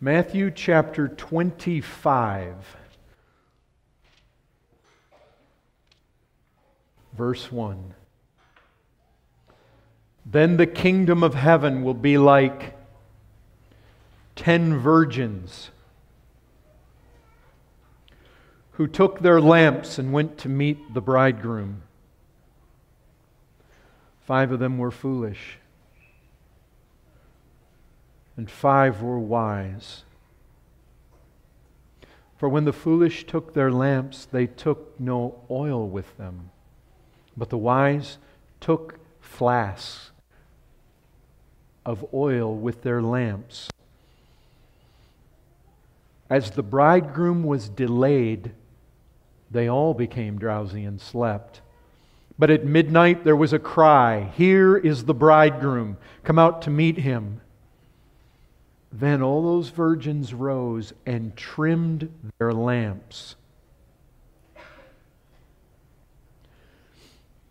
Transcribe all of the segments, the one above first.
Matthew chapter 25, verse 1. Then the kingdom of heaven will be like ten virgins who took their lamps and went to meet the bridegroom. Five of them were foolish and five were wise. For when the foolish took their lamps, they took no oil with them, but the wise took flasks of oil with their lamps. As the bridegroom was delayed, they all became drowsy and slept. But at midnight there was a cry Here is the bridegroom, come out to meet him. Then all those virgins rose and trimmed their lamps.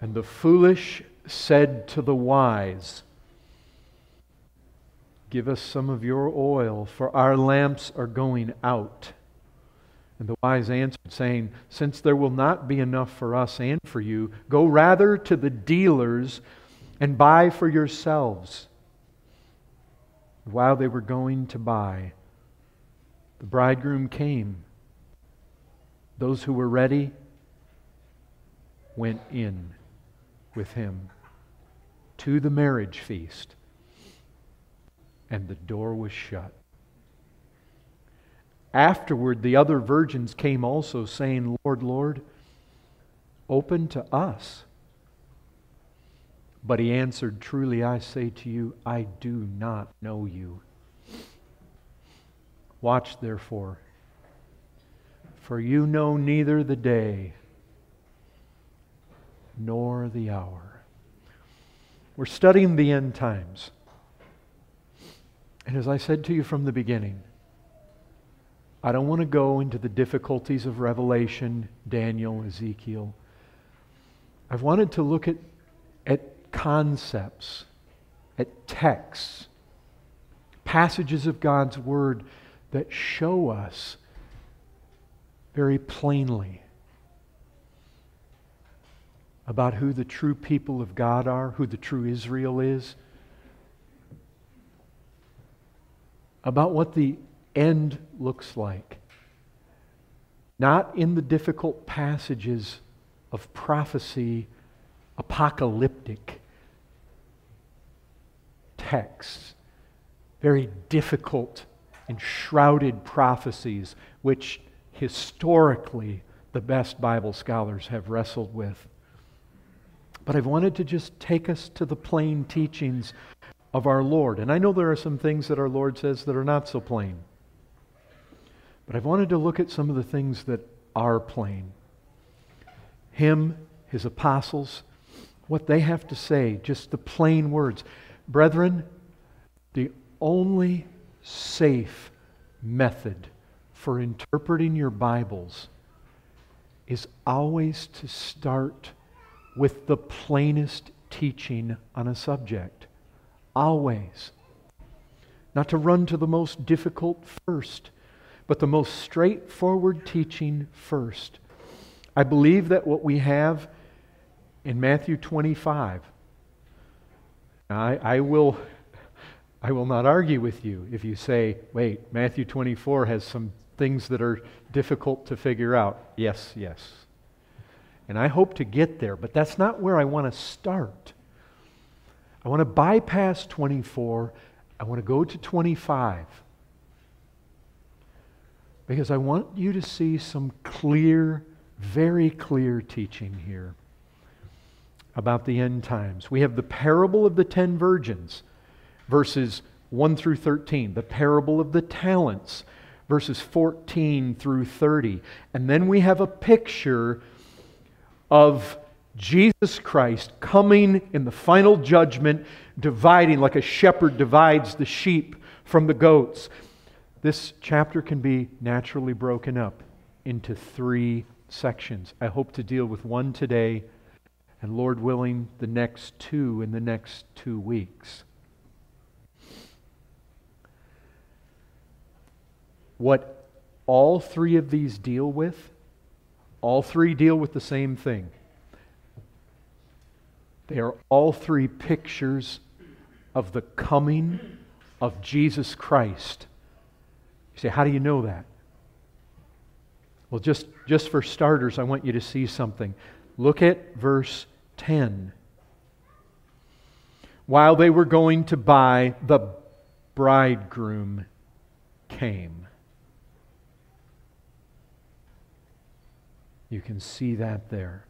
And the foolish said to the wise, Give us some of your oil, for our lamps are going out. And the wise answered, saying, Since there will not be enough for us and for you, go rather to the dealers and buy for yourselves. While they were going to buy, the bridegroom came. Those who were ready went in with him to the marriage feast, and the door was shut. Afterward, the other virgins came also, saying, Lord, Lord, open to us. But he answered, Truly I say to you, I do not know you. Watch therefore, for you know neither the day nor the hour. We're studying the end times. And as I said to you from the beginning, I don't want to go into the difficulties of Revelation, Daniel, Ezekiel. I've wanted to look at, at concepts, at texts, passages of God's Word that show us very plainly about who the true people of God are, who the true Israel is, about what the end looks like. Not in the difficult passages of prophecy, apocalyptic texts, very difficult, enshrouded prophecies, which historically the best Bible scholars have wrestled with. But I've wanted to just take us to the plain teachings of our Lord. And I know there are some things that our Lord says that are not so plain. But I've wanted to look at some of the things that are plain. Him, his apostles, what they have to say, just the plain words. Brethren, the only safe method for interpreting your Bibles is always to start with the plainest teaching on a subject. Always. Not to run to the most difficult first, but the most straightforward teaching first. I believe that what we have in Matthew 25 I, I, will, I will not argue with you if you say, wait, Matthew 24 has some things that are difficult to figure out. Yes, yes. And I hope to get there, but that's not where I want to start. I want to bypass 24. I want to go to 25. Because I want you to see some clear, very clear teaching here about the end times. We have the parable of the ten virgins, verses 1 through 13, the parable of the talents, verses 14 through 30. And then we have a picture of Jesus Christ coming in the final judgment, dividing like a shepherd divides the sheep from the goats. This chapter can be naturally broken up into three sections. I hope to deal with one today and Lord willing, the next two in the next two weeks. what all three of these deal with? All three deal with the same thing. They are all three pictures of the coming of Jesus Christ. You say, how do you know that? Well, just, just for starters, I want you to see something. Look at verse 10. While they were going to buy, the bridegroom came. You can see that there.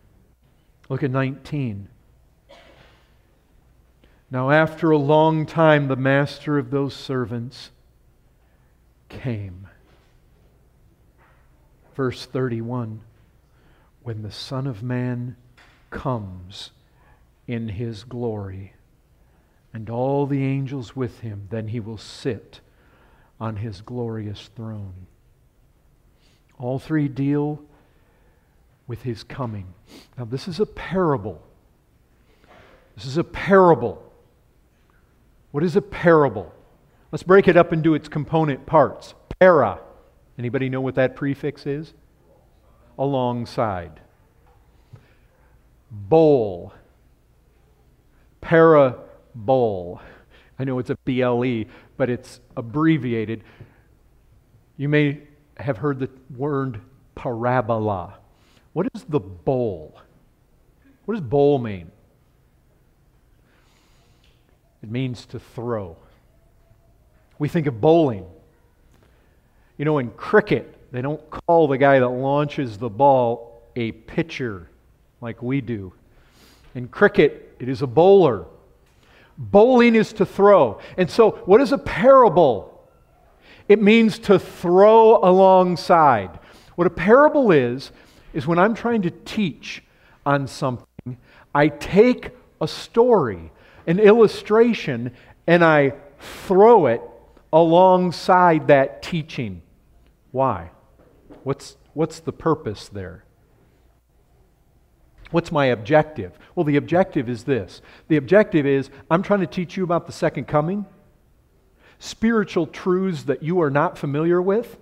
Look at 19. Now, after a long time, the master of those servants came. Verse 31 When the Son of Man comes in his glory, and all the angels with him, then he will sit on his glorious throne. All three deal with his coming. Now, this is a parable. This is a parable. What is a parable? Let's break it up into its component parts. Para. Anybody know what that prefix is? Alongside. Bowl. Parabole. I know it's a BLE, but it's abbreviated. You may have heard the word parabola. What is the bowl? What does bowl mean? It means to throw. We think of bowling. You know, in cricket, they don't call the guy that launches the ball a pitcher like we do. In cricket, it is a bowler. Bowling is to throw. And so, what is a parable? It means to throw alongside. What a parable is, is when I'm trying to teach on something, I take a story, an illustration, and I throw it alongside that teaching. Why? What's, what's the purpose there? What's my objective? Well, the objective is this the objective is I'm trying to teach you about the second coming, spiritual truths that you are not familiar with.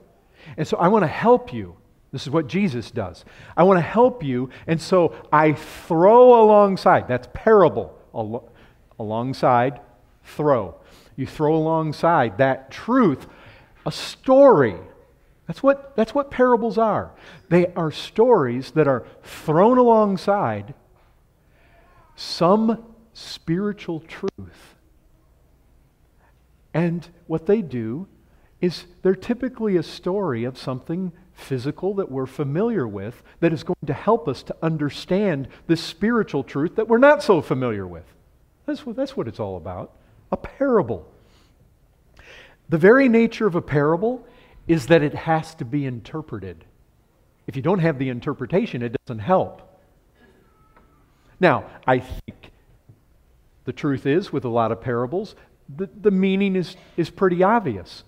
And so I want to help you this is what Jesus does. I want to help you, and so I throw alongside. That's parable. Al- alongside, throw. You throw alongside that truth a story. That's what, that's what parables are. They are stories that are thrown alongside some spiritual truth. And what they do is they're typically a story of something physical that we're familiar with that is going to help us to understand this spiritual truth that we're not so familiar with. That's what, that's what it's all about a parable. The very nature of a parable is that it has to be interpreted. If you don't have the interpretation, it doesn't help. Now, I think the truth is, with a lot of parables, the, the meaning is, is pretty obvious.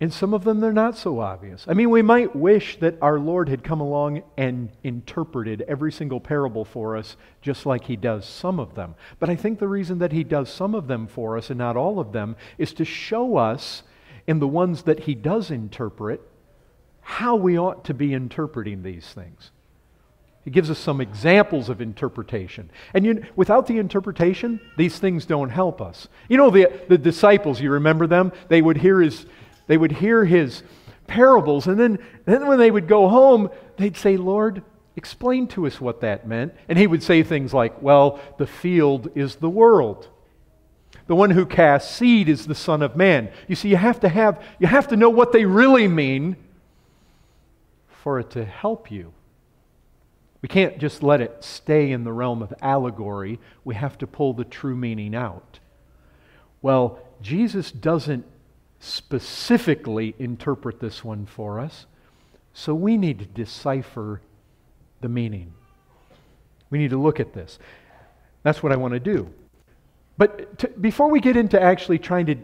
And some of them, they're not so obvious. I mean, we might wish that our Lord had come along and interpreted every single parable for us, just like He does some of them. But I think the reason that He does some of them for us and not all of them is to show us, in the ones that He does interpret, how we ought to be interpreting these things. He gives us some examples of interpretation. And you, without the interpretation, these things don't help us. You know, the, the disciples, you remember them? They would hear his they would hear his parables, and then, then when they would go home, they'd say, Lord, explain to us what that meant. And he would say things like, Well, the field is the world. The one who casts seed is the Son of Man. You see, you have to have, you have to know what they really mean for it to help you. We can't just let it stay in the realm of allegory. We have to pull the true meaning out. Well, Jesus doesn't specifically interpret this one for us. So we need to decipher the meaning. We need to look at this. That's what I want to do. But to, before we get into actually trying to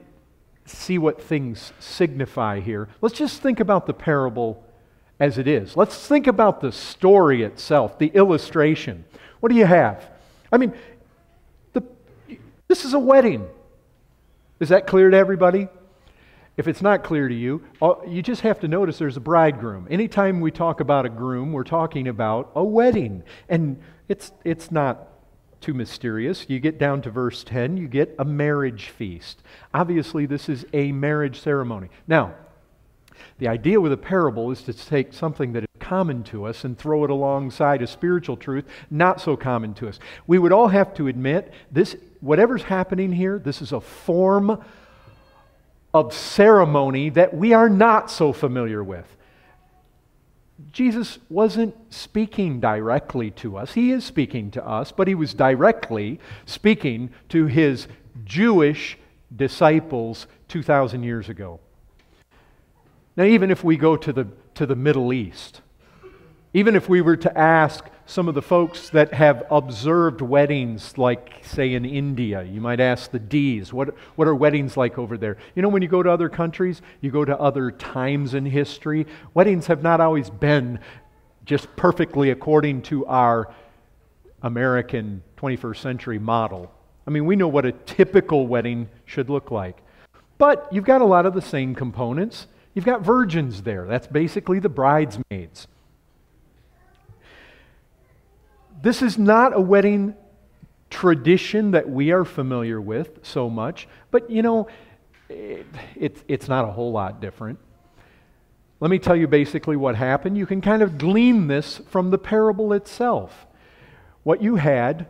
see what things signify here, let's just think about the parable as it is. Let's think about the story itself, the illustration. What do you have? I mean, the, this is a wedding. Is that clear to everybody? if it's not clear to you, uh, you just have to notice there's a bridegroom. Anytime we talk about a groom, we're talking about a wedding. And it's, it's not too mysterious. You get down to verse 10, you get a marriage feast. Obviously, this is a marriage ceremony. Now, the idea with a parable is to take something that is common to us and throw it alongside a spiritual truth not so common to us. We would all have to admit this whatever's happening here, this is a form of ceremony that we are not so familiar with. Jesus wasn't speaking directly to us. He is speaking to us, but he was directly speaking to his Jewish disciples 2,000 years ago. Now, even if we go to the, to the Middle East, even if we were to ask some of the folks that have observed weddings, like, say, in India, you might ask the D's, what, what are weddings like over there? You know, when you go to other countries, you go to other times in history, weddings have not always been just perfectly according to our American 21st century model. I mean, we know what a typical wedding should look like. But you've got a lot of the same components. You've got virgins there. That's basically the bridesmaids. This is not a wedding tradition that we are familiar with so much, but you know, it, it, it's not a whole lot different. Let me tell you basically what happened. You can kind of glean this from the parable itself. What you had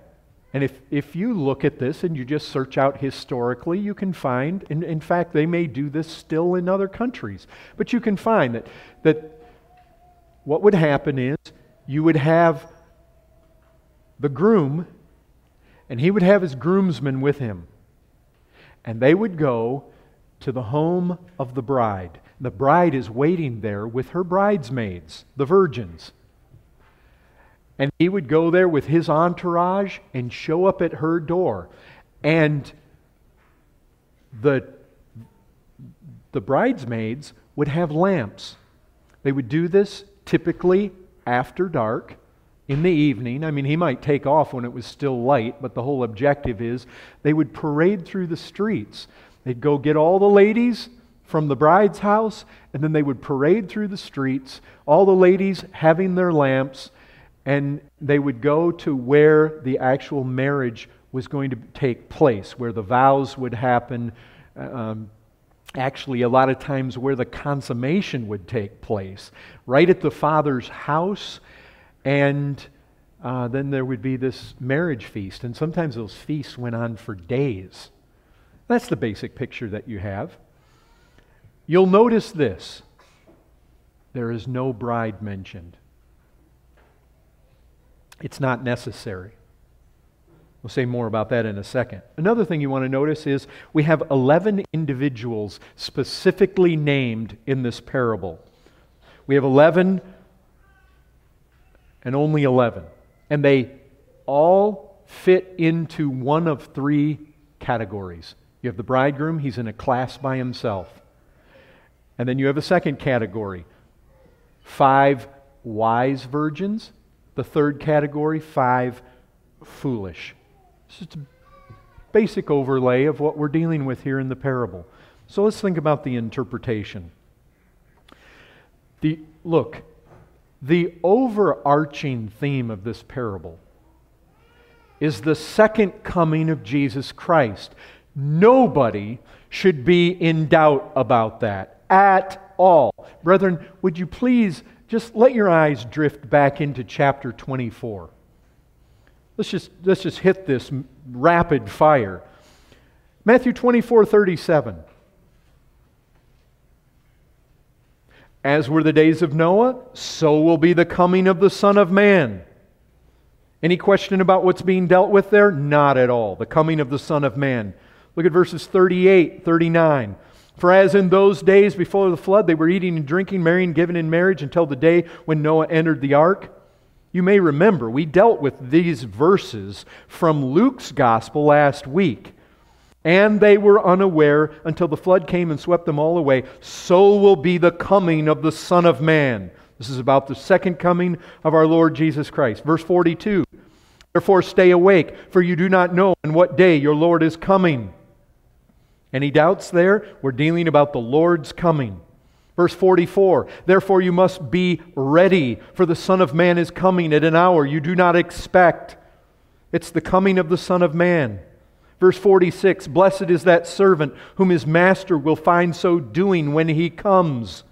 and if, if you look at this and you just search out historically, you can find, and in fact, they may do this still in other countries, but you can find that, that what would happen is you would have the groom, and he would have his groomsmen with him. And they would go to the home of the bride. The bride is waiting there with her bridesmaids, the virgins. And he would go there with his entourage and show up at her door. And the, the bridesmaids would have lamps. They would do this typically after dark in the evening. I mean, he might take off when it was still light, but the whole objective is they would parade through the streets. They'd go get all the ladies from the bride's house, and then they would parade through the streets, all the ladies having their lamps and they would go to where the actual marriage was going to take place, where the vows would happen. Um, actually, a lot of times where the consummation would take place, right at the father's house. And uh, then there would be this marriage feast. And sometimes those feasts went on for days. That's the basic picture that you have. You'll notice this there is no bride mentioned. It's not necessary. We'll say more about that in a second. Another thing you want to notice is we have 11 individuals specifically named in this parable. We have 11 and only 11. And they all fit into one of three categories. You have the bridegroom, he's in a class by himself. And then you have a second category five wise virgins the third category, five, foolish. It's just a basic overlay of what we're dealing with here in the parable. So let's think about the interpretation. The, look, the overarching theme of this parable is the second coming of Jesus Christ. Nobody should be in doubt about that at all. Brethren, would you please just let your eyes drift back into chapter 24. Let's just, let's just hit this rapid fire. Matthew 24 37. As were the days of Noah, so will be the coming of the Son of Man. Any question about what's being dealt with there? Not at all. The coming of the Son of Man. Look at verses 38, 39. For as in those days before the flood, they were eating and drinking, marrying, giving in marriage until the day when Noah entered the ark. You may remember, we dealt with these verses from Luke's gospel last week. And they were unaware until the flood came and swept them all away. So will be the coming of the Son of Man. This is about the second coming of our Lord Jesus Christ. Verse 42 Therefore, stay awake, for you do not know on what day your Lord is coming. Any doubts there? We're dealing about the Lord's coming. Verse 44 Therefore you must be ready, for the Son of Man is coming at an hour you do not expect. It's the coming of the Son of Man. Verse 46 Blessed is that servant whom his master will find so doing when he comes.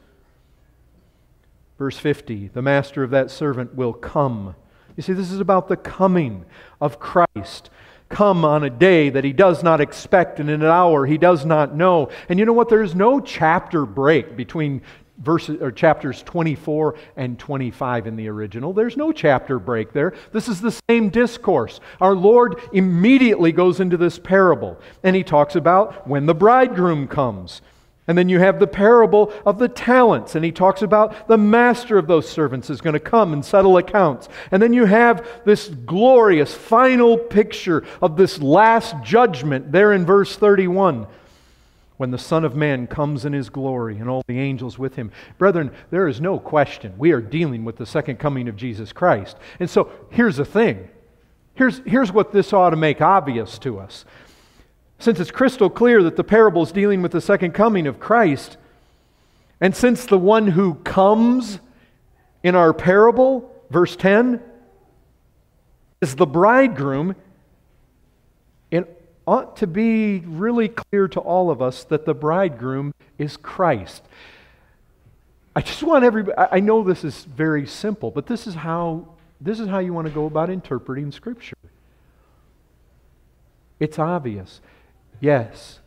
Verse 50 The master of that servant will come. You see, this is about the coming of Christ. Come on a day that he does not expect and in an hour he does not know. And you know what? There's no chapter break between verses or chapters 24 and 25 in the original. There's no chapter break there. This is the same discourse. Our Lord immediately goes into this parable and he talks about when the bridegroom comes. And then you have the parable of the talents, and he talks about the master of those servants is going to come and settle accounts. And then you have this glorious final picture of this last judgment there in verse 31 when the Son of Man comes in his glory and all the angels with him. Brethren, there is no question we are dealing with the second coming of Jesus Christ. And so here's the thing here's, here's what this ought to make obvious to us. Since it's crystal clear that the parable is dealing with the second coming of Christ, and since the one who comes in our parable, verse 10, is the bridegroom, ought to be really clear to all of us that the bridegroom is Christ. I just want everybody, I know this is very simple, but this is how, this is how you want to go about interpreting Scripture. It's obvious. Yes,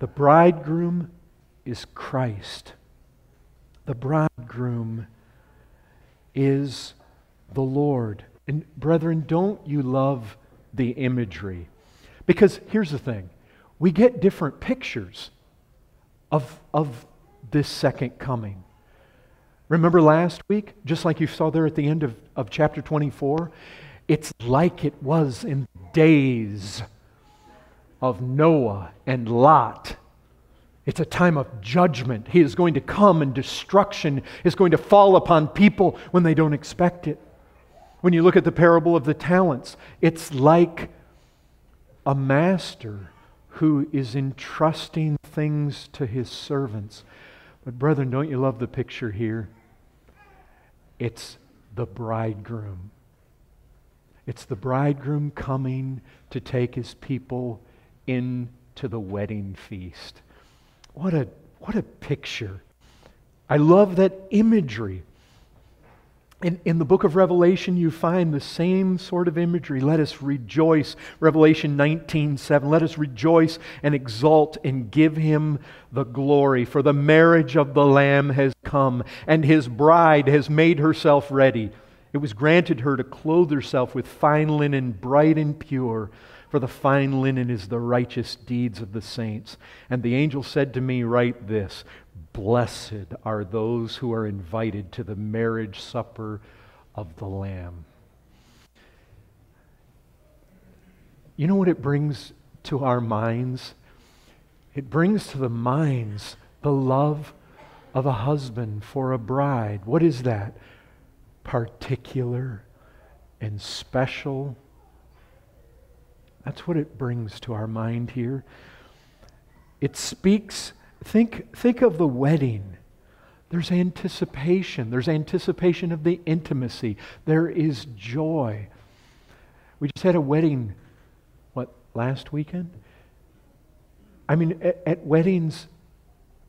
the bridegroom is Christ. The bridegroom is the Lord. And brethren, don't you love the imagery? Because here's the thing we get different pictures of, of this second coming. Remember last week, just like you saw there at the end of, of chapter 24? It's like it was in days of Noah and Lot. It's a time of judgment. He is going to come and destruction is going to fall upon people when they don't expect it. When you look at the parable of the talents, it's like a master who is entrusting things to his servants. But, brethren, don't you love the picture here? It's the bridegroom. It's the bridegroom coming to take his people into the wedding feast. What a, what a picture. I love that imagery. In, in the book of Revelation, you find the same sort of imagery. Let us rejoice. Revelation 19 7. Let us rejoice and exult and give him the glory. For the marriage of the Lamb has come, and his bride has made herself ready. It was granted her to clothe herself with fine linen, bright and pure. For the fine linen is the righteous deeds of the saints. And the angel said to me, Write this Blessed are those who are invited to the marriage supper of the Lamb. You know what it brings to our minds? It brings to the minds the love of a husband for a bride. What is that? Particular and special. That's what it brings to our mind here. It speaks Think, think of the wedding. There's anticipation. There's anticipation of the intimacy. There is joy. We just had a wedding, what, last weekend? I mean, at, at weddings,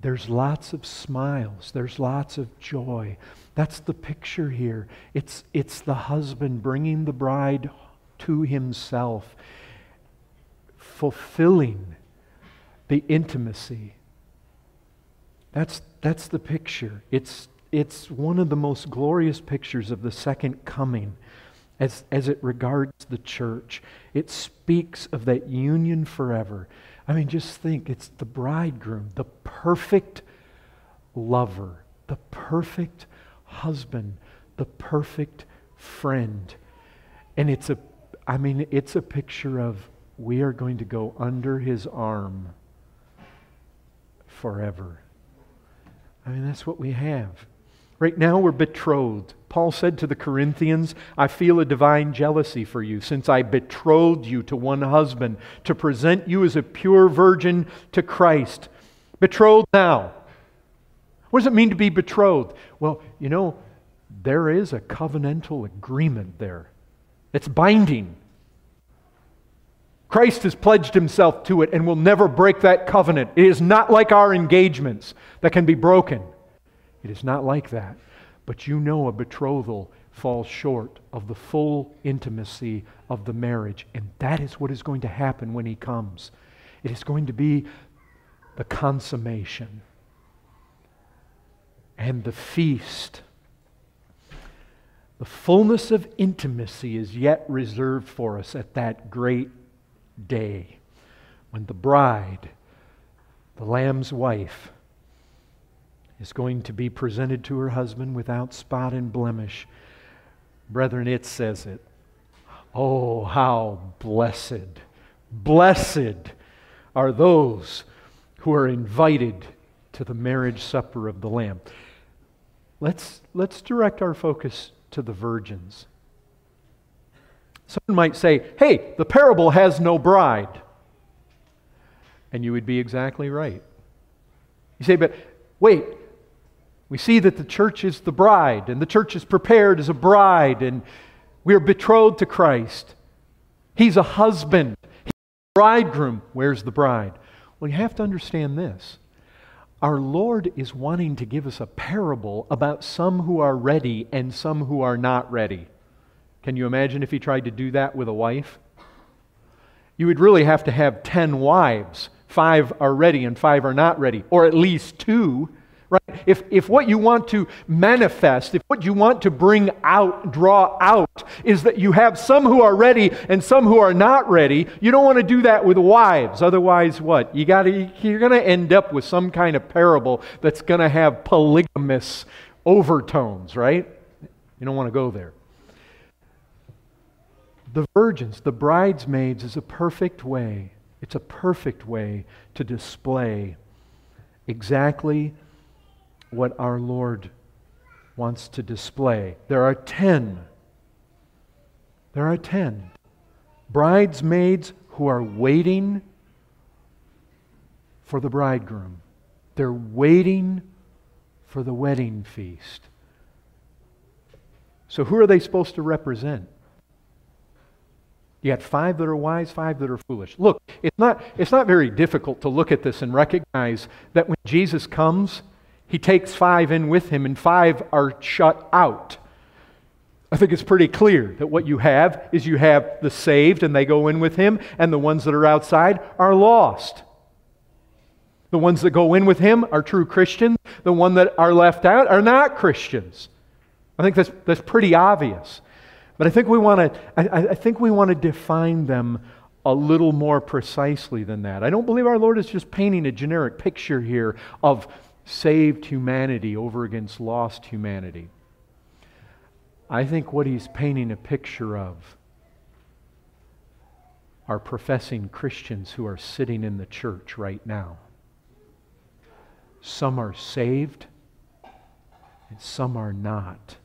there's lots of smiles, there's lots of joy. That's the picture here. It's, it's the husband bringing the bride to himself, fulfilling the intimacy that's, that's the picture. It's, it's one of the most glorious pictures of the second coming as, as it regards the church. It speaks of that union forever. I mean, just think it's the bridegroom, the perfect lover, the perfect husband, the perfect friend. And it's a, I mean, it's a picture of we are going to go under his arm forever. I mean, that's what we have. Right now, we're betrothed. Paul said to the Corinthians, I feel a divine jealousy for you, since I betrothed you to one husband to present you as a pure virgin to Christ. Betrothed now. What does it mean to be betrothed? Well, you know, there is a covenantal agreement there. It's binding. Christ has pledged himself to it and will never break that covenant. It is not like our engagements that can be broken. It is not like that. But you know a betrothal falls short of the full intimacy of the marriage. And that is what is going to happen when he comes. It is going to be the consummation and the feast. The fullness of intimacy is yet reserved for us at that great day when the bride, the Lamb's wife, is going to be presented to her husband without spot and blemish. Brethren, it says it. Oh, how blessed, blessed are those who are invited to the marriage supper of the Lamb. Let's, let's direct our focus to the virgins. Someone might say, hey, the parable has no bride. And you would be exactly right. You say, but wait, we see that the church is the bride, and the church is prepared as a bride, and we are betrothed to Christ. He's a husband, He's a bridegroom. Where's the bride? Well, you have to understand this. Our Lord is wanting to give us a parable about some who are ready and some who are not ready. Can you imagine if he tried to do that with a wife? You would really have to have 10 wives. Five are ready and five are not ready, or at least two Right? If, if what you want to manifest, if what you want to bring out, draw out, is that you have some who are ready and some who are not ready, you don't want to do that with wives. Otherwise, what? You gotta, you're going to end up with some kind of parable that's going to have polygamous overtones, right? You don't want to go there. The virgins, the bridesmaids, is a perfect way. It's a perfect way to display exactly what our Lord wants to display. There are ten. There are ten bridesmaids who are waiting for the bridegroom. They're waiting for the wedding feast. So, who are they supposed to represent? You got five that are wise, five that are foolish. Look, it's not, it's not very difficult to look at this and recognize that when Jesus comes, he takes five in with him, and five are shut out. I think it's pretty clear that what you have is you have the saved, and they go in with him, and the ones that are outside are lost. The ones that go in with him are true Christians. The ones that are left out are not Christians. I think that's, that's pretty obvious. But I think we want to I, I think we want to define them a little more precisely than that. I don't believe our Lord is just painting a generic picture here of saved humanity over against lost humanity. I think what he's painting a picture of are professing Christians who are sitting in the church right now. Some are saved, and some are not.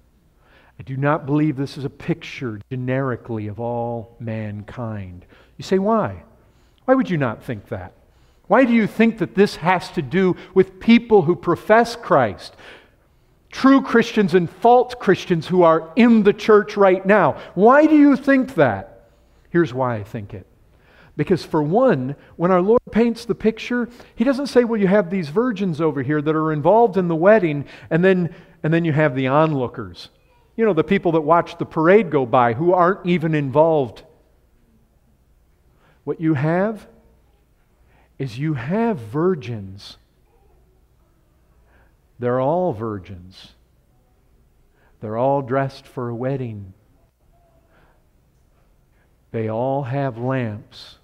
I do not believe this is a picture generically of all mankind. You say, why? Why would you not think that? Why do you think that this has to do with people who profess Christ? True Christians and false Christians who are in the church right now. Why do you think that? Here's why I think it. Because, for one, when our Lord paints the picture, He doesn't say, well, you have these virgins over here that are involved in the wedding, and then, and then you have the onlookers. You know, the people that watch the parade go by who aren't even involved. What you have is you have virgins. They're all virgins. They're all dressed for a wedding. They all have lamps.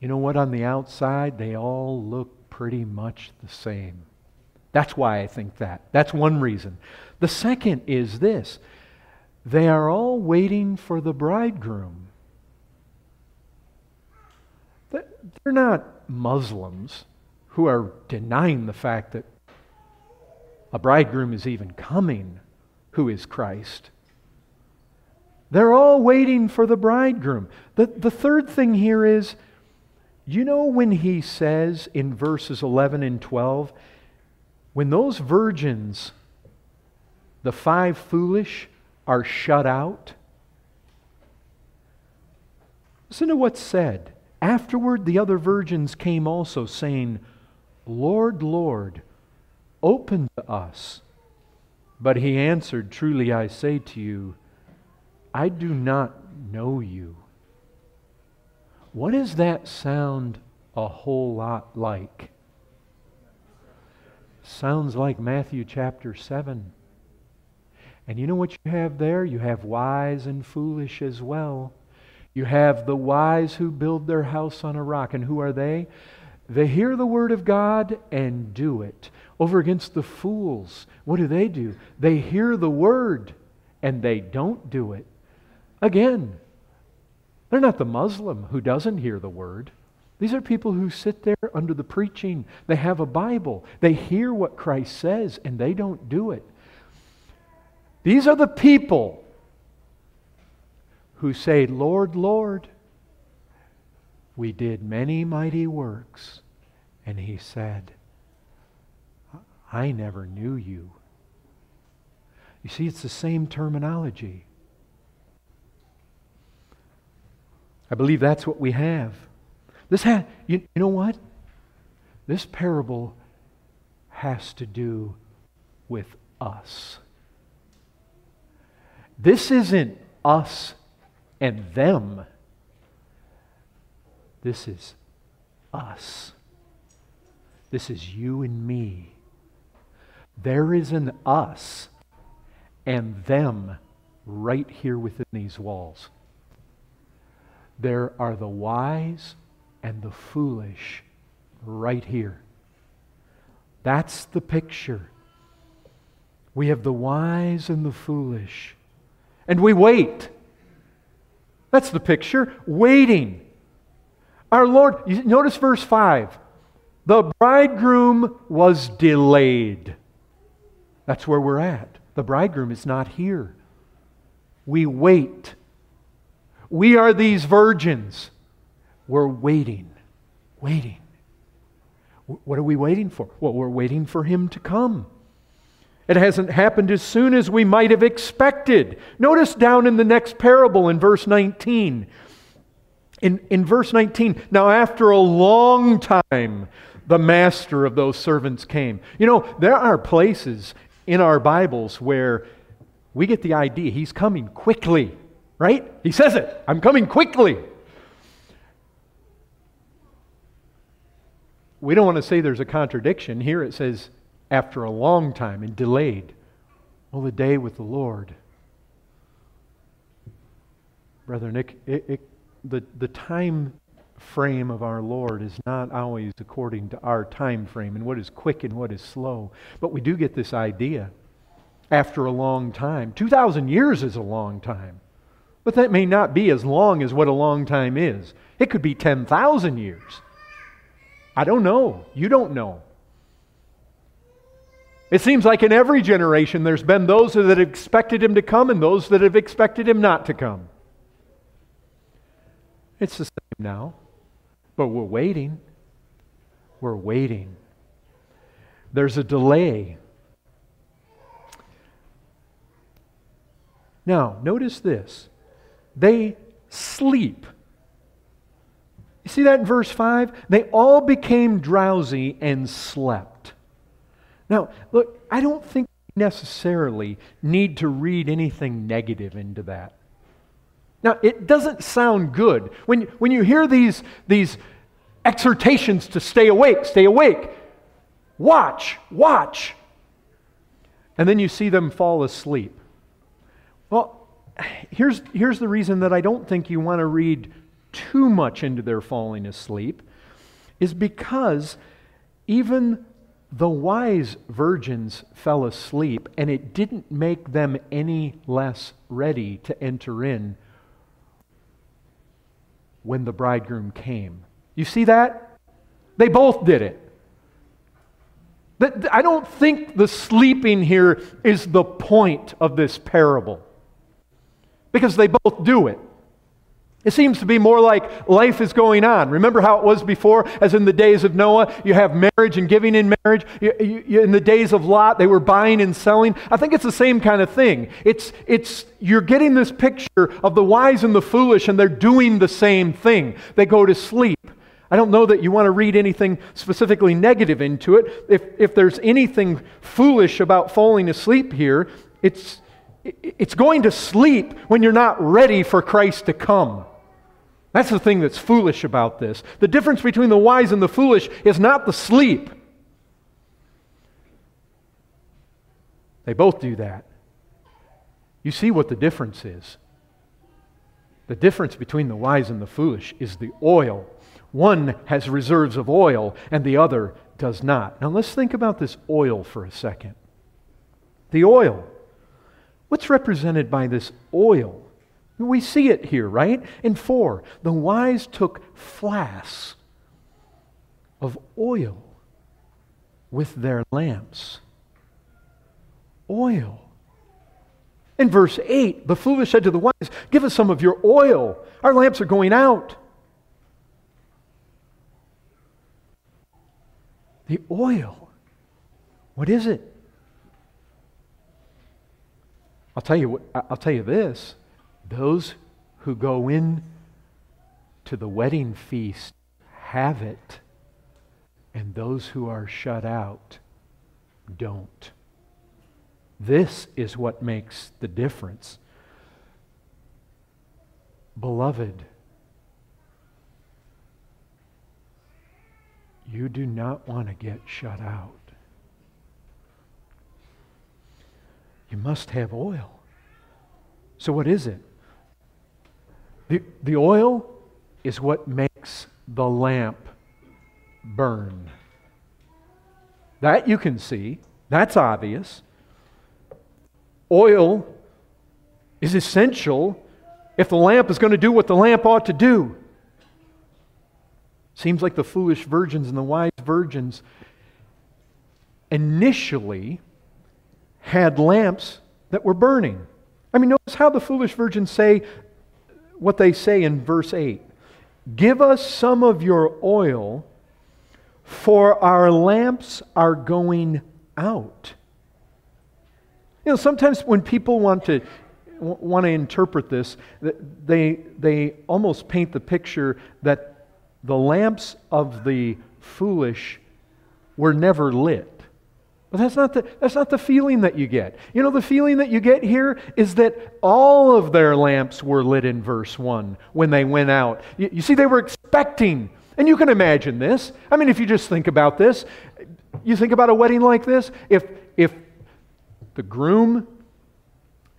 You know what? On the outside, they all look pretty much the same. That's why I think that. That's one reason. The second is this they are all waiting for the bridegroom. They're not Muslims who are denying the fact that a bridegroom is even coming who is Christ. They're all waiting for the bridegroom. The, the third thing here is you know when he says in verses 11 and 12, when those virgins, the five foolish, are shut out? Listen to what's said. Afterward, the other virgins came also, saying, Lord, Lord, open to us. But he answered, Truly I say to you, I do not know you. What does that sound a whole lot like? Sounds like Matthew chapter 7. And you know what you have there? You have wise and foolish as well. You have the wise who build their house on a rock. And who are they? They hear the word of God and do it. Over against the fools, what do they do? They hear the word and they don't do it. Again, they're not the Muslim who doesn't hear the word. These are people who sit there under the preaching. They have a Bible. They hear what Christ says and they don't do it. These are the people who say, Lord, Lord, we did many mighty works. And he said, I never knew you. You see, it's the same terminology. I believe that's what we have. This ha- you, you know what? This parable has to do with us. This isn't us and them. This is us. This is you and me. There is an us and them right here within these walls. There are the wise and the foolish right here. That's the picture. We have the wise and the foolish. And we wait. That's the picture. Waiting. Our Lord, notice verse 5. The bridegroom was delayed. That's where we're at. The bridegroom is not here. We wait. We are these virgins. We're waiting, waiting. What are we waiting for? Well, we're waiting for him to come. It hasn't happened as soon as we might have expected. Notice down in the next parable in verse 19. In, in verse 19, now after a long time, the master of those servants came. You know, there are places in our Bibles where we get the idea he's coming quickly, right? He says it I'm coming quickly. We don't want to say there's a contradiction. Here it says, after a long time and delayed. Well, the day with the Lord. Brother Nick, it, it, the, the time frame of our Lord is not always according to our time frame and what is quick and what is slow. But we do get this idea after a long time. 2,000 years is a long time. But that may not be as long as what a long time is. It could be 10,000 years. I don't know. You don't know. It seems like in every generation there's been those that have expected him to come and those that have expected him not to come. It's the same now. But we're waiting. We're waiting. There's a delay. Now, notice this. They sleep. You see that in verse 5? They all became drowsy and slept. Now, look, I don't think we necessarily need to read anything negative into that. Now, it doesn't sound good. When, when you hear these, these exhortations to stay awake, stay awake, watch, watch, and then you see them fall asleep. Well, here's, here's the reason that I don't think you want to read too much into their falling asleep, is because even the wise virgins fell asleep, and it didn't make them any less ready to enter in when the bridegroom came. You see that? They both did it. I don't think the sleeping here is the point of this parable because they both do it. It seems to be more like life is going on. Remember how it was before, as in the days of Noah? You have marriage and giving in marriage. You, you, in the days of Lot, they were buying and selling. I think it's the same kind of thing. It's, it's, you're getting this picture of the wise and the foolish, and they're doing the same thing. They go to sleep. I don't know that you want to read anything specifically negative into it. If, if there's anything foolish about falling asleep here, it's, it's going to sleep when you're not ready for Christ to come. That's the thing that's foolish about this. The difference between the wise and the foolish is not the sleep. They both do that. You see what the difference is. The difference between the wise and the foolish is the oil. One has reserves of oil and the other does not. Now let's think about this oil for a second. The oil. What's represented by this oil? We see it here, right? In 4, the wise took flasks of oil with their lamps. Oil. In verse 8, the foolish said to the wise, Give us some of your oil. Our lamps are going out. The oil. What is it? I'll tell you, I'll tell you this those who go in to the wedding feast have it, and those who are shut out don't. This is what makes the difference. Beloved, you do not want to get shut out. You must have oil. So, what is it? The, the oil is what makes the lamp burn. That you can see, that's obvious. Oil is essential if the lamp is going to do what the lamp ought to do. Seems like the foolish virgins and the wise virgins initially had lamps that were burning. I mean, notice how the foolish virgins say what they say in verse 8 Give us some of your oil, for our lamps are going out. You know, sometimes when people want to want to interpret this, they, they almost paint the picture that the lamps of the foolish were never lit. But that's not, the, that's not the feeling that you get. You know, the feeling that you get here is that all of their lamps were lit in verse 1 when they went out. You, you see, they were expecting, and you can imagine this. I mean, if you just think about this, you think about a wedding like this, if, if the groom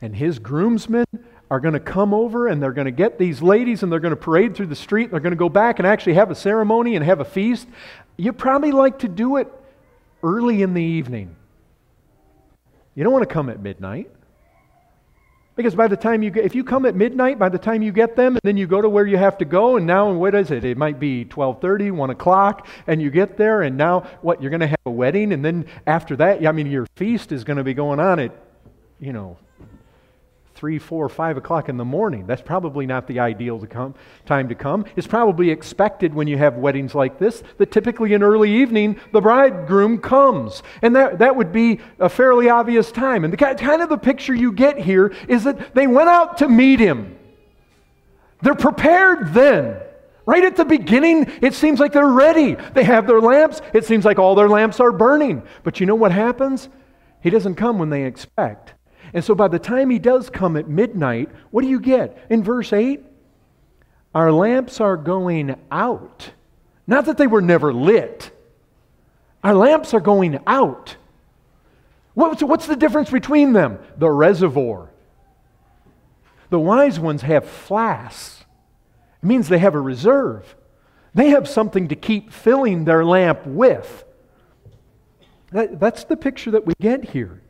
and his groomsmen are going to come over and they're going to get these ladies and they're going to parade through the street, and they're going to go back and actually have a ceremony and have a feast, you probably like to do it early in the evening. You don't want to come at midnight. Because by the time you get, if you come at midnight, by the time you get them, and then you go to where you have to go, and now what is it? It might be 12:30, 1 o'clock, and you get there, and now what? You're going to have a wedding, and then after that, I mean, your feast is going to be going on at, you know, three, four, five o'clock in the morning. That's probably not the ideal to come, time to come. It's probably expected when you have weddings like this that typically in early evening the bridegroom comes. And that, that would be a fairly obvious time. And the kind of the picture you get here is that they went out to meet him. They're prepared then. Right at the beginning, it seems like they're ready. They have their lamps. It seems like all their lamps are burning. But you know what happens? He doesn't come when they expect. And so by the time he does come at midnight, what do you get? In verse 8, our lamps are going out. Not that they were never lit, our lamps are going out. What's, what's the difference between them? The reservoir. The wise ones have flasks, it means they have a reserve. They have something to keep filling their lamp with. That, that's the picture that we get here.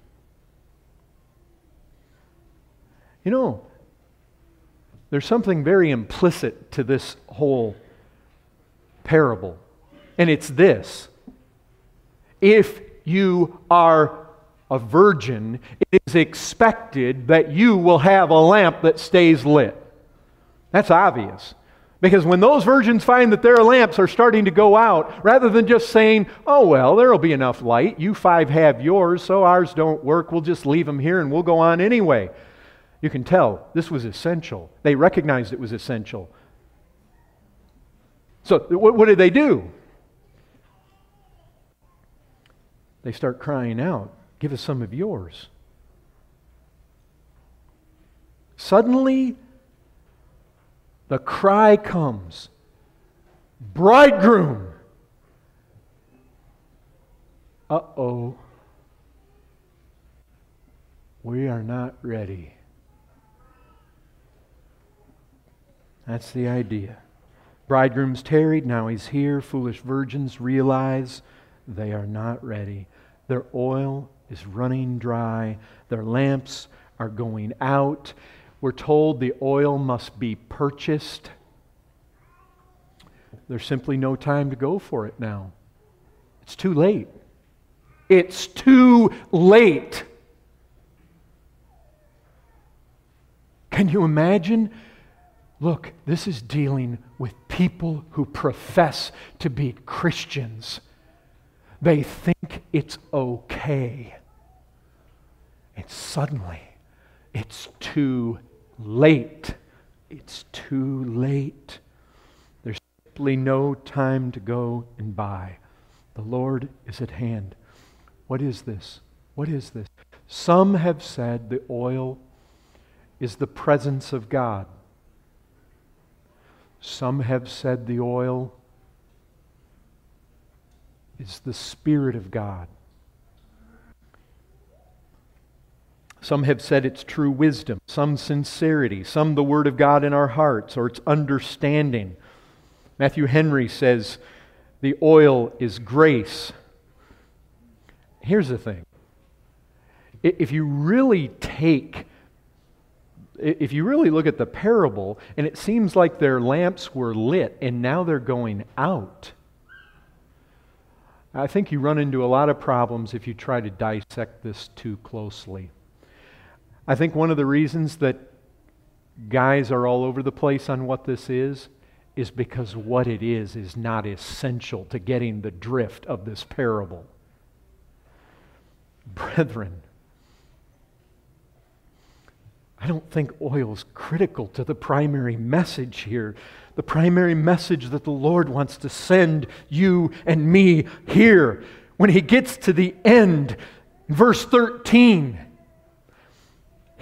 You know, there's something very implicit to this whole parable, and it's this. If you are a virgin, it is expected that you will have a lamp that stays lit. That's obvious. Because when those virgins find that their lamps are starting to go out, rather than just saying, oh, well, there'll be enough light, you five have yours, so ours don't work, we'll just leave them here and we'll go on anyway. You can tell this was essential. They recognized it was essential. So, what, what did they do? They start crying out, Give us some of yours. Suddenly, the cry comes Bridegroom! Uh oh. We are not ready. That's the idea. Bridegroom's tarried, now he's here. Foolish virgins realize they are not ready. Their oil is running dry, their lamps are going out. We're told the oil must be purchased. There's simply no time to go for it now. It's too late. It's too late. Can you imagine? Look, this is dealing with people who profess to be Christians. They think it's okay. And suddenly, it's too late. It's too late. There's simply no time to go and buy. The Lord is at hand. What is this? What is this? Some have said the oil is the presence of God. Some have said the oil is the Spirit of God. Some have said it's true wisdom, some sincerity, some the Word of God in our hearts, or it's understanding. Matthew Henry says the oil is grace. Here's the thing if you really take, if you really look at the parable, and it seems like their lamps were lit and now they're going out I think you run into a lot of problems if you try to dissect this too closely. I think one of the reasons that guys are all over the place on what this is is because what it is is not essential to getting the drift of this parable. Brethren, I don't think oil is critical to the primary message here the primary message that the Lord wants to send you and me here. When he gets to the end, verse 13,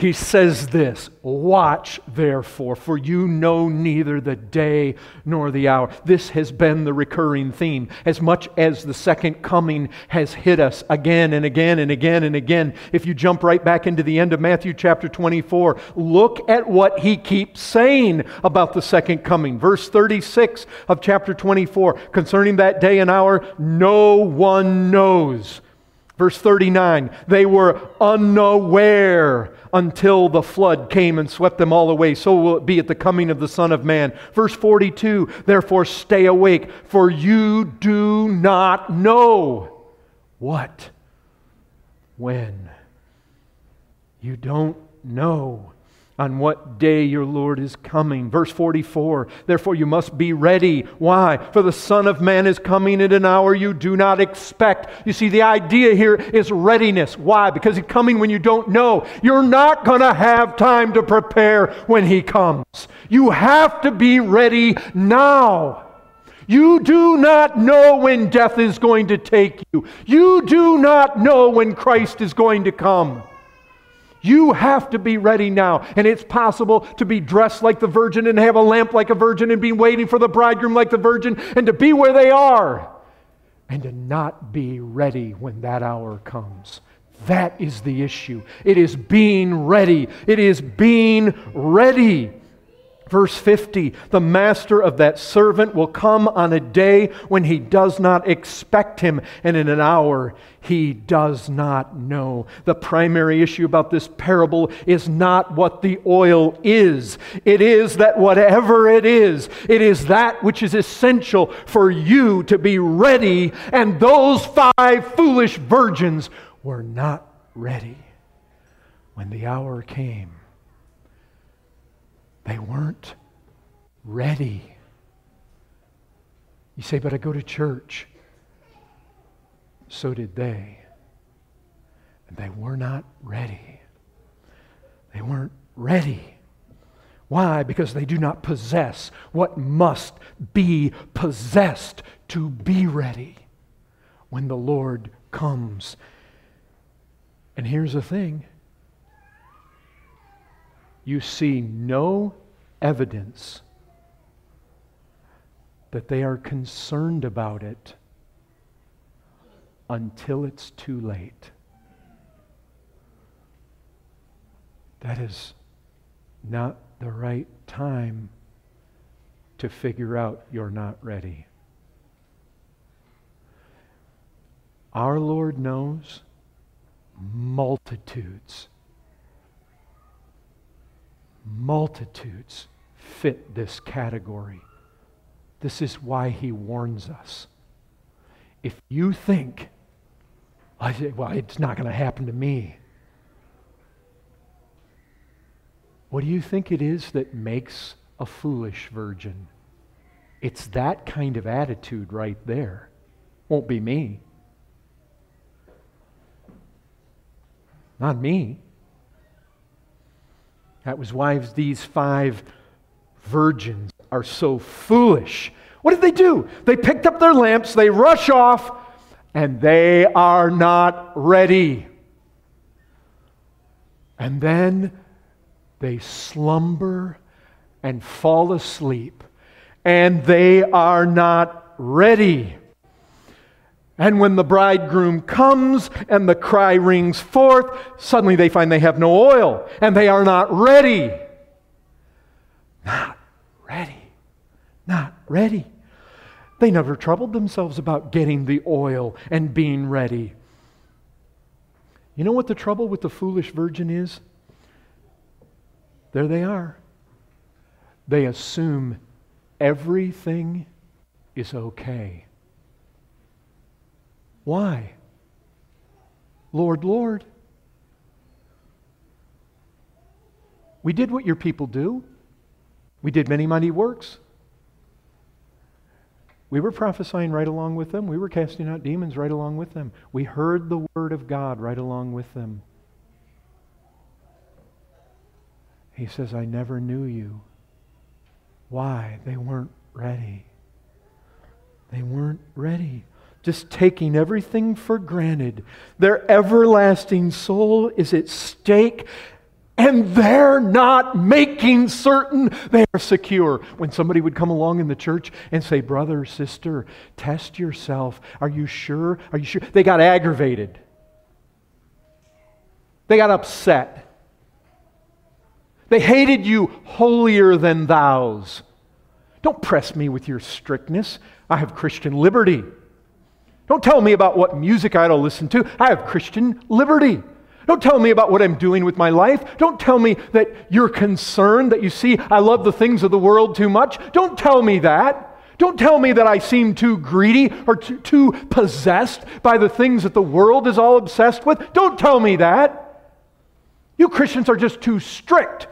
he says this Watch therefore, for you know neither the day nor the hour. This has been the recurring theme. As much as the second coming has hit us again and again and again and again, if you jump right back into the end of Matthew chapter 24, look at what he keeps saying about the second coming. Verse 36 of chapter 24 concerning that day and hour, no one knows. Verse 39, they were unaware until the flood came and swept them all away. So will it be at the coming of the Son of Man. Verse 42 Therefore stay awake, for you do not know what, when. You don't know on what day your Lord is coming. Verse 44 Therefore you must be ready. Why? For the Son of Man is coming at an hour you do not expect. You see, the idea here is readiness. Why? Because he's coming when you don't know. You're not going to have time to prepare when he comes. You have to be ready now. You do not know when death is going to take you. You do not know when Christ is going to come. You have to be ready now. And it's possible to be dressed like the virgin and have a lamp like a virgin and be waiting for the bridegroom like the virgin and to be where they are and to not be ready when that hour comes. That is the issue. It is being ready. It is being ready. Verse 50 The master of that servant will come on a day when he does not expect him, and in an hour he does not know. The primary issue about this parable is not what the oil is, it is that whatever it is, it is that which is essential for you to be ready, and those five foolish virgins were not ready when the hour came. They weren't ready. You say, but I go to church. So did they. And they were not ready. They weren't ready. Why? Because they do not possess what must be possessed to be ready when the Lord comes. And here's the thing you see no evidence that they are concerned about it until it's too late. That is not the right time to figure out you're not ready. Our Lord knows multitudes multitudes fit this category. This is why he warns us. If you think, I say, well, it's not going to happen to me, what do you think it is that makes a foolish virgin? It's that kind of attitude right there. Won't be me. Not me. That was why these five virgins are so foolish. What did they do? They picked up their lamps, they rush off, and they are not ready. And then they slumber and fall asleep, and they are not ready. And when the bridegroom comes and the cry rings forth, suddenly they find they have no oil and they are not ready. Not ready. Not ready. They never troubled themselves about getting the oil and being ready. You know what the trouble with the foolish virgin is? There they are. They assume everything is okay. Why? Lord, Lord. We did what your people do. We did many mighty works. We were prophesying right along with them. We were casting out demons right along with them. We heard the word of God right along with them. He says, I never knew you. Why? They weren't ready. They weren't ready just taking everything for granted. Their everlasting soul is at stake, and they're not making certain they are secure. When somebody would come along in the church and say, Brother, sister, test yourself. Are you sure? Are you sure? They got aggravated, they got upset. They hated you holier than thous. Don't press me with your strictness. I have Christian liberty. Don't tell me about what music I don't listen to. I have Christian liberty. Don't tell me about what I'm doing with my life. Don't tell me that you're concerned that you see I love the things of the world too much. Don't tell me that. Don't tell me that I seem too greedy or too, too possessed by the things that the world is all obsessed with. Don't tell me that. You Christians are just too strict.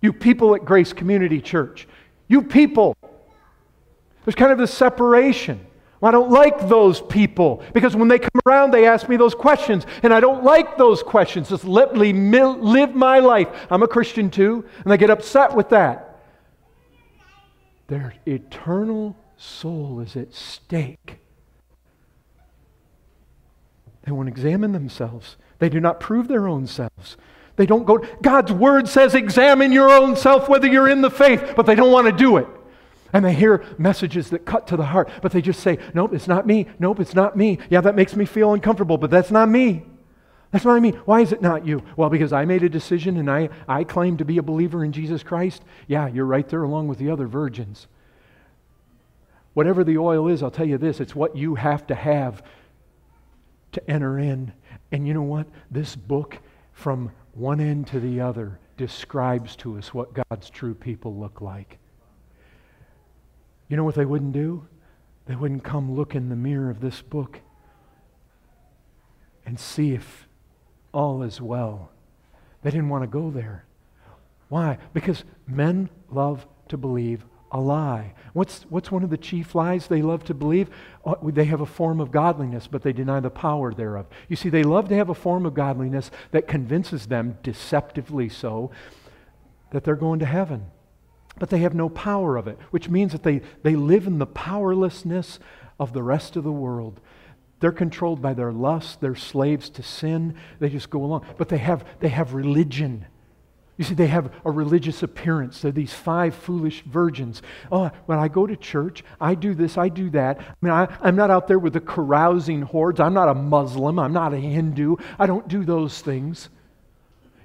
You people at Grace Community Church. You people. There's kind of this separation. I don't like those people because when they come around, they ask me those questions, and I don't like those questions. Just let me live my life. I'm a Christian too, and they get upset with that. Their eternal soul is at stake. They won't examine themselves. They do not prove their own selves. They don't go. God's word says, examine your own self whether you're in the faith, but they don't want to do it. And they hear messages that cut to the heart, but they just say, Nope, it's not me. Nope, it's not me. Yeah, that makes me feel uncomfortable, but that's not me. That's I mean. Why is it not you? Well, because I made a decision and I, I claim to be a believer in Jesus Christ. Yeah, you're right there along with the other virgins. Whatever the oil is, I'll tell you this it's what you have to have to enter in. And you know what? This book, from one end to the other, describes to us what God's true people look like. You know what they wouldn't do? They wouldn't come look in the mirror of this book and see if all is well. They didn't want to go there. Why? Because men love to believe a lie. What's, what's one of the chief lies they love to believe? Uh, they have a form of godliness, but they deny the power thereof. You see, they love to have a form of godliness that convinces them, deceptively so, that they're going to heaven. But they have no power of it, which means that they, they live in the powerlessness of the rest of the world. They're controlled by their lust. They're slaves to sin. They just go along. But they have, they have religion. You see, they have a religious appearance. They're these five foolish virgins. Oh, when I go to church, I do this, I do that. I mean, I, I'm not out there with the carousing hordes. I'm not a Muslim. I'm not a Hindu. I don't do those things.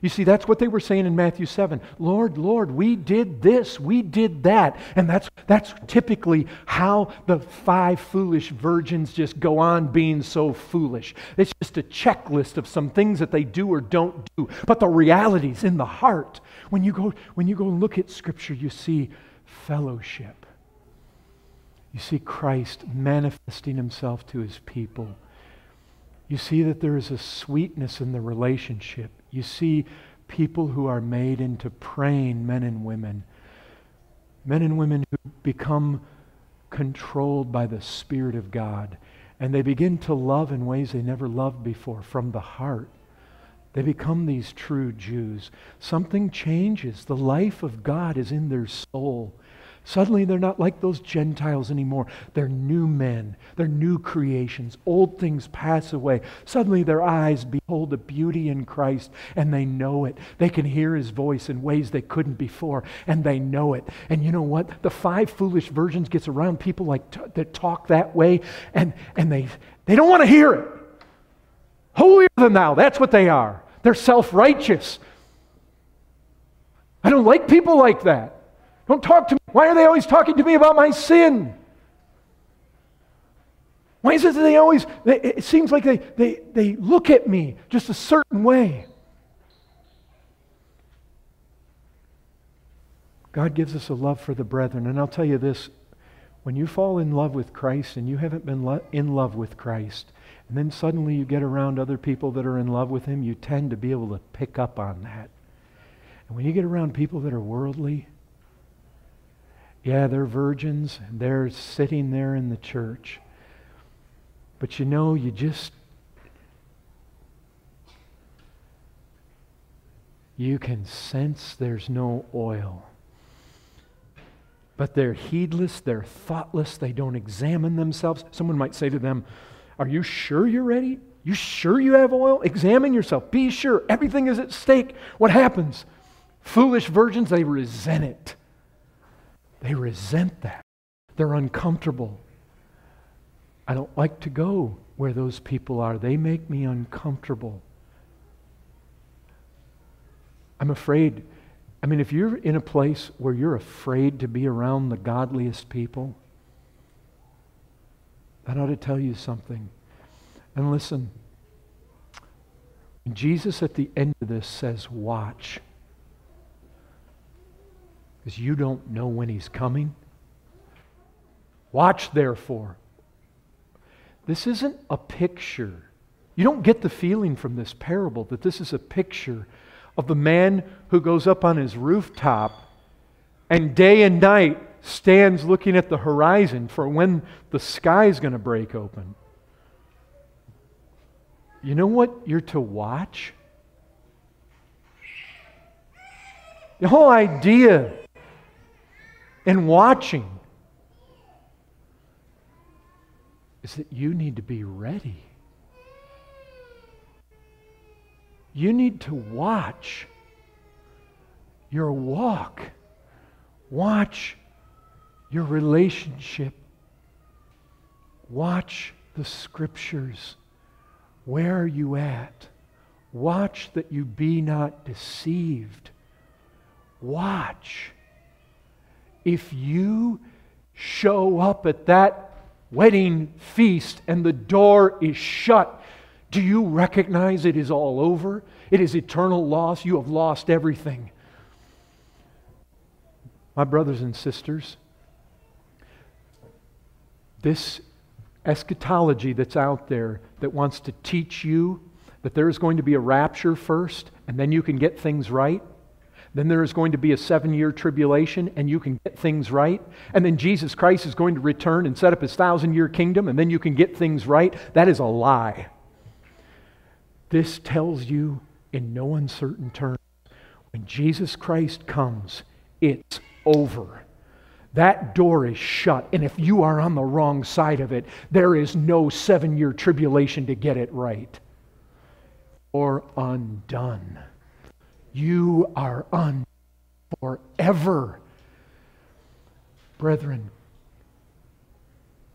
You see, that's what they were saying in Matthew 7. Lord, Lord, we did this, we did that. And that's, that's typically how the five foolish virgins just go on being so foolish. It's just a checklist of some things that they do or don't do. But the reality's in the heart. When you go, when you go look at Scripture, you see fellowship. You see Christ manifesting himself to his people. You see that there is a sweetness in the relationship you see people who are made into praying men and women, men and women who become controlled by the Spirit of God, and they begin to love in ways they never loved before from the heart. They become these true Jews. Something changes. The life of God is in their soul. Suddenly, they're not like those Gentiles anymore. They're new men. They're new creations. Old things pass away. Suddenly, their eyes behold the beauty in Christ, and they know it. They can hear his voice in ways they couldn't before, and they know it. And you know what? The five foolish virgins gets around people like t- that talk that way, and, and they, they don't want to hear it. Holier than thou. That's what they are. They're self righteous. I don't like people like that. Don't talk to me. Why are they always talking to me about my sin? Why is it that they always, they, it seems like they, they, they look at me just a certain way? God gives us a love for the brethren. And I'll tell you this when you fall in love with Christ and you haven't been lo- in love with Christ, and then suddenly you get around other people that are in love with Him, you tend to be able to pick up on that. And when you get around people that are worldly, yeah, they're virgins they're sitting there in the church. But you know, you just. You can sense there's no oil. But they're heedless, they're thoughtless, they don't examine themselves. Someone might say to them, Are you sure you're ready? You sure you have oil? Examine yourself. Be sure. Everything is at stake. What happens? Foolish virgins, they resent it. They resent that. They're uncomfortable. I don't like to go where those people are. They make me uncomfortable. I'm afraid. I mean, if you're in a place where you're afraid to be around the godliest people, that ought to tell you something. And listen, Jesus at the end of this says, Watch because you don't know when he's coming. Watch, therefore. This isn't a picture. You don't get the feeling from this parable that this is a picture of the man who goes up on his rooftop and day and night stands looking at the horizon for when the sky is going to break open. You know what you're to watch? The whole idea and watching is that you need to be ready. You need to watch your walk, watch your relationship, watch the scriptures. Where are you at? Watch that you be not deceived. Watch. If you show up at that wedding feast and the door is shut, do you recognize it is all over? It is eternal loss. You have lost everything. My brothers and sisters, this eschatology that's out there that wants to teach you that there is going to be a rapture first and then you can get things right. Then there is going to be a seven year tribulation and you can get things right. And then Jesus Christ is going to return and set up his thousand year kingdom and then you can get things right. That is a lie. This tells you in no uncertain terms when Jesus Christ comes, it's over. That door is shut, and if you are on the wrong side of it, there is no seven year tribulation to get it right or undone. You are undone forever. Brethren,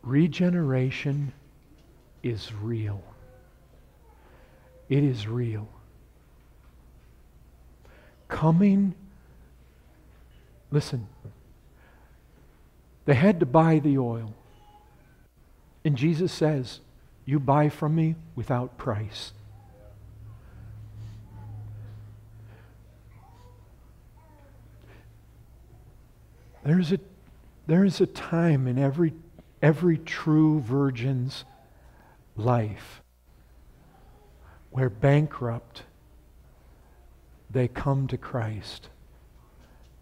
regeneration is real. It is real. Coming, listen, they had to buy the oil. And Jesus says, You buy from me without price. There's a, there is a time in every, every true virgin's life where bankrupt, they come to Christ.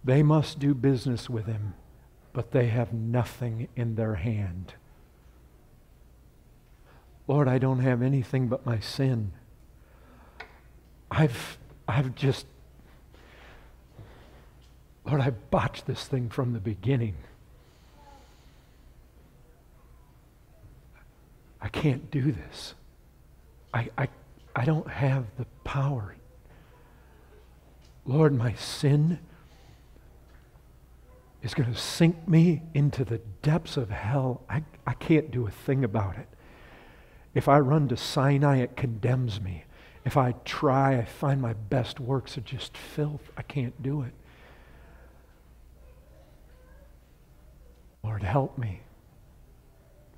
They must do business with Him, but they have nothing in their hand. Lord, I don't have anything but my sin. I've, I've just Lord, I botched this thing from the beginning. I can't do this. I, I, I don't have the power. Lord, my sin is going to sink me into the depths of hell. I, I can't do a thing about it. If I run to Sinai, it condemns me. If I try, I find my best works are just filth. I can't do it. Lord, help me.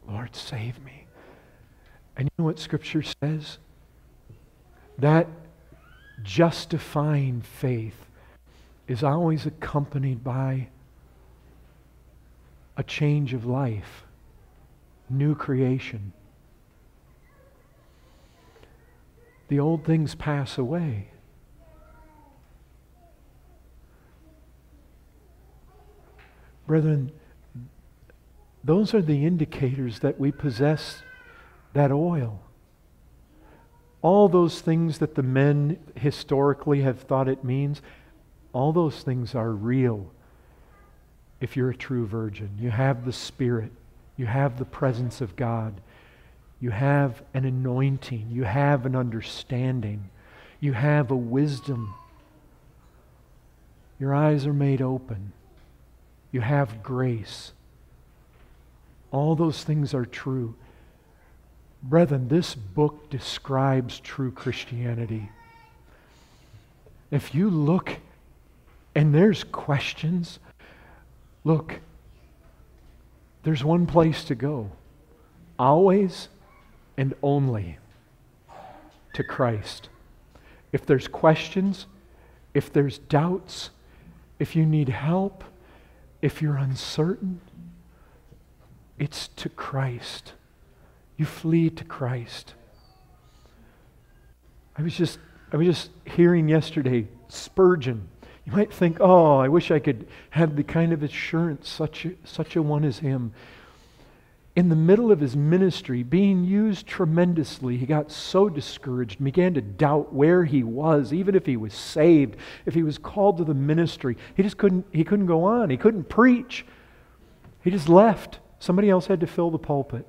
Lord, save me. And you know what Scripture says? That justifying faith is always accompanied by a change of life, new creation. The old things pass away. Brethren, those are the indicators that we possess that oil. All those things that the men historically have thought it means, all those things are real if you're a true virgin. You have the Spirit, you have the presence of God, you have an anointing, you have an understanding, you have a wisdom. Your eyes are made open, you have grace. All those things are true. Brethren, this book describes true Christianity. If you look and there's questions, look, there's one place to go. Always and only to Christ. If there's questions, if there's doubts, if you need help, if you're uncertain, it's to Christ. You flee to Christ. I was just I was just hearing yesterday Spurgeon. You might think, "Oh, I wish I could have the kind of assurance such a, such a one as him." In the middle of his ministry, being used tremendously, he got so discouraged, and began to doubt where he was, even if he was saved, if he was called to the ministry. He just couldn't he couldn't go on. He couldn't preach. He just left. Somebody else had to fill the pulpit.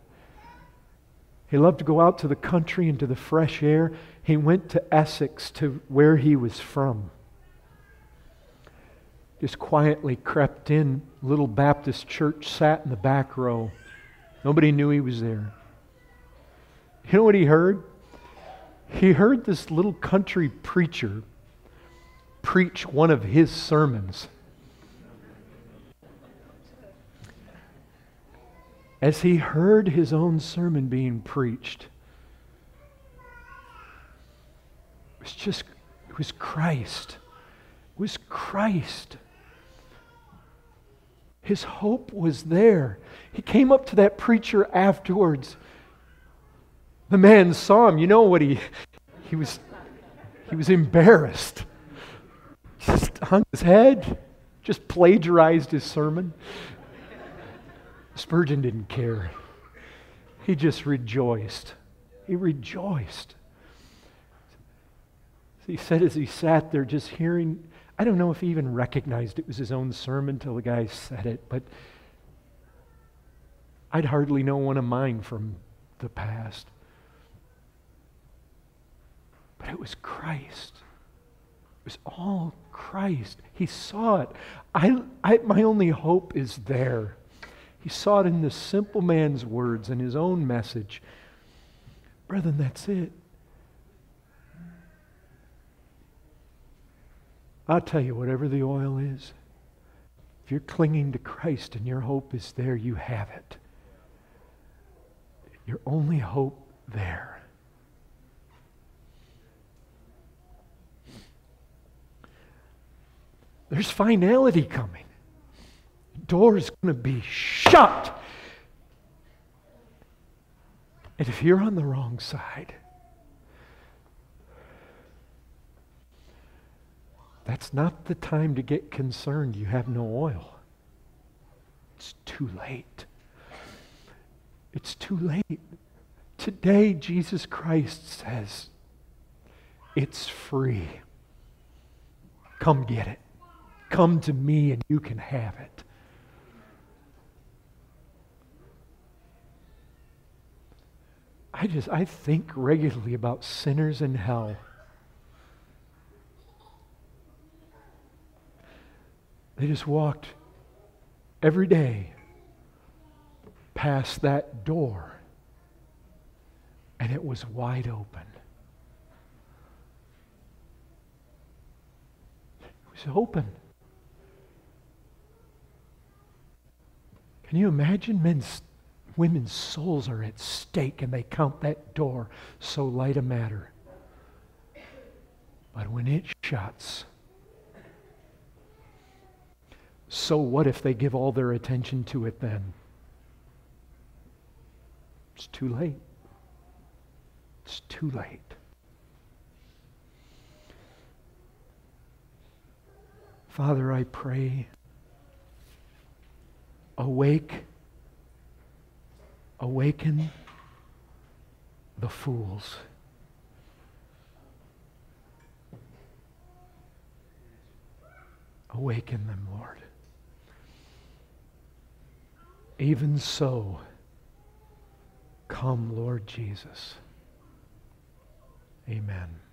He loved to go out to the country and to the fresh air. He went to Essex, to where he was from. Just quietly crept in, little Baptist church, sat in the back row. Nobody knew he was there. You know what he heard? he heard this little country preacher preach one of his sermons. As he heard his own sermon being preached, it was just, it was Christ. It was Christ. His hope was there. He came up to that preacher afterwards. The man saw him. You know what he he was he was embarrassed. Just hung his head, just plagiarized his sermon. Spurgeon didn't care. He just rejoiced. He rejoiced. He said as he sat there just hearing, I don't know if he even recognized it was his own sermon till the guy said it, but I'd hardly know one of mine from the past. But it was Christ. It was all Christ. He saw it. I, I, my only hope is there. He saw it in the simple man's words and his own message. Brethren, that's it. I'll tell you, whatever the oil is, if you're clinging to Christ and your hope is there, you have it. Your only hope there. There's finality coming. Door is going to be shut. And if you're on the wrong side, that's not the time to get concerned. You have no oil. It's too late. It's too late. Today, Jesus Christ says, It's free. Come get it. Come to me and you can have it. I just, I think regularly about sinners in hell. They just walked every day past that door, and it was wide open. It was open. Can you imagine men's, women's souls are at stake and they count that door so light a matter? But when it shuts, so what if they give all their attention to it then? It's too late. It's too late. Father, I pray awake, awaken the fools. Awaken them, Lord. Even so, come, Lord Jesus. Amen.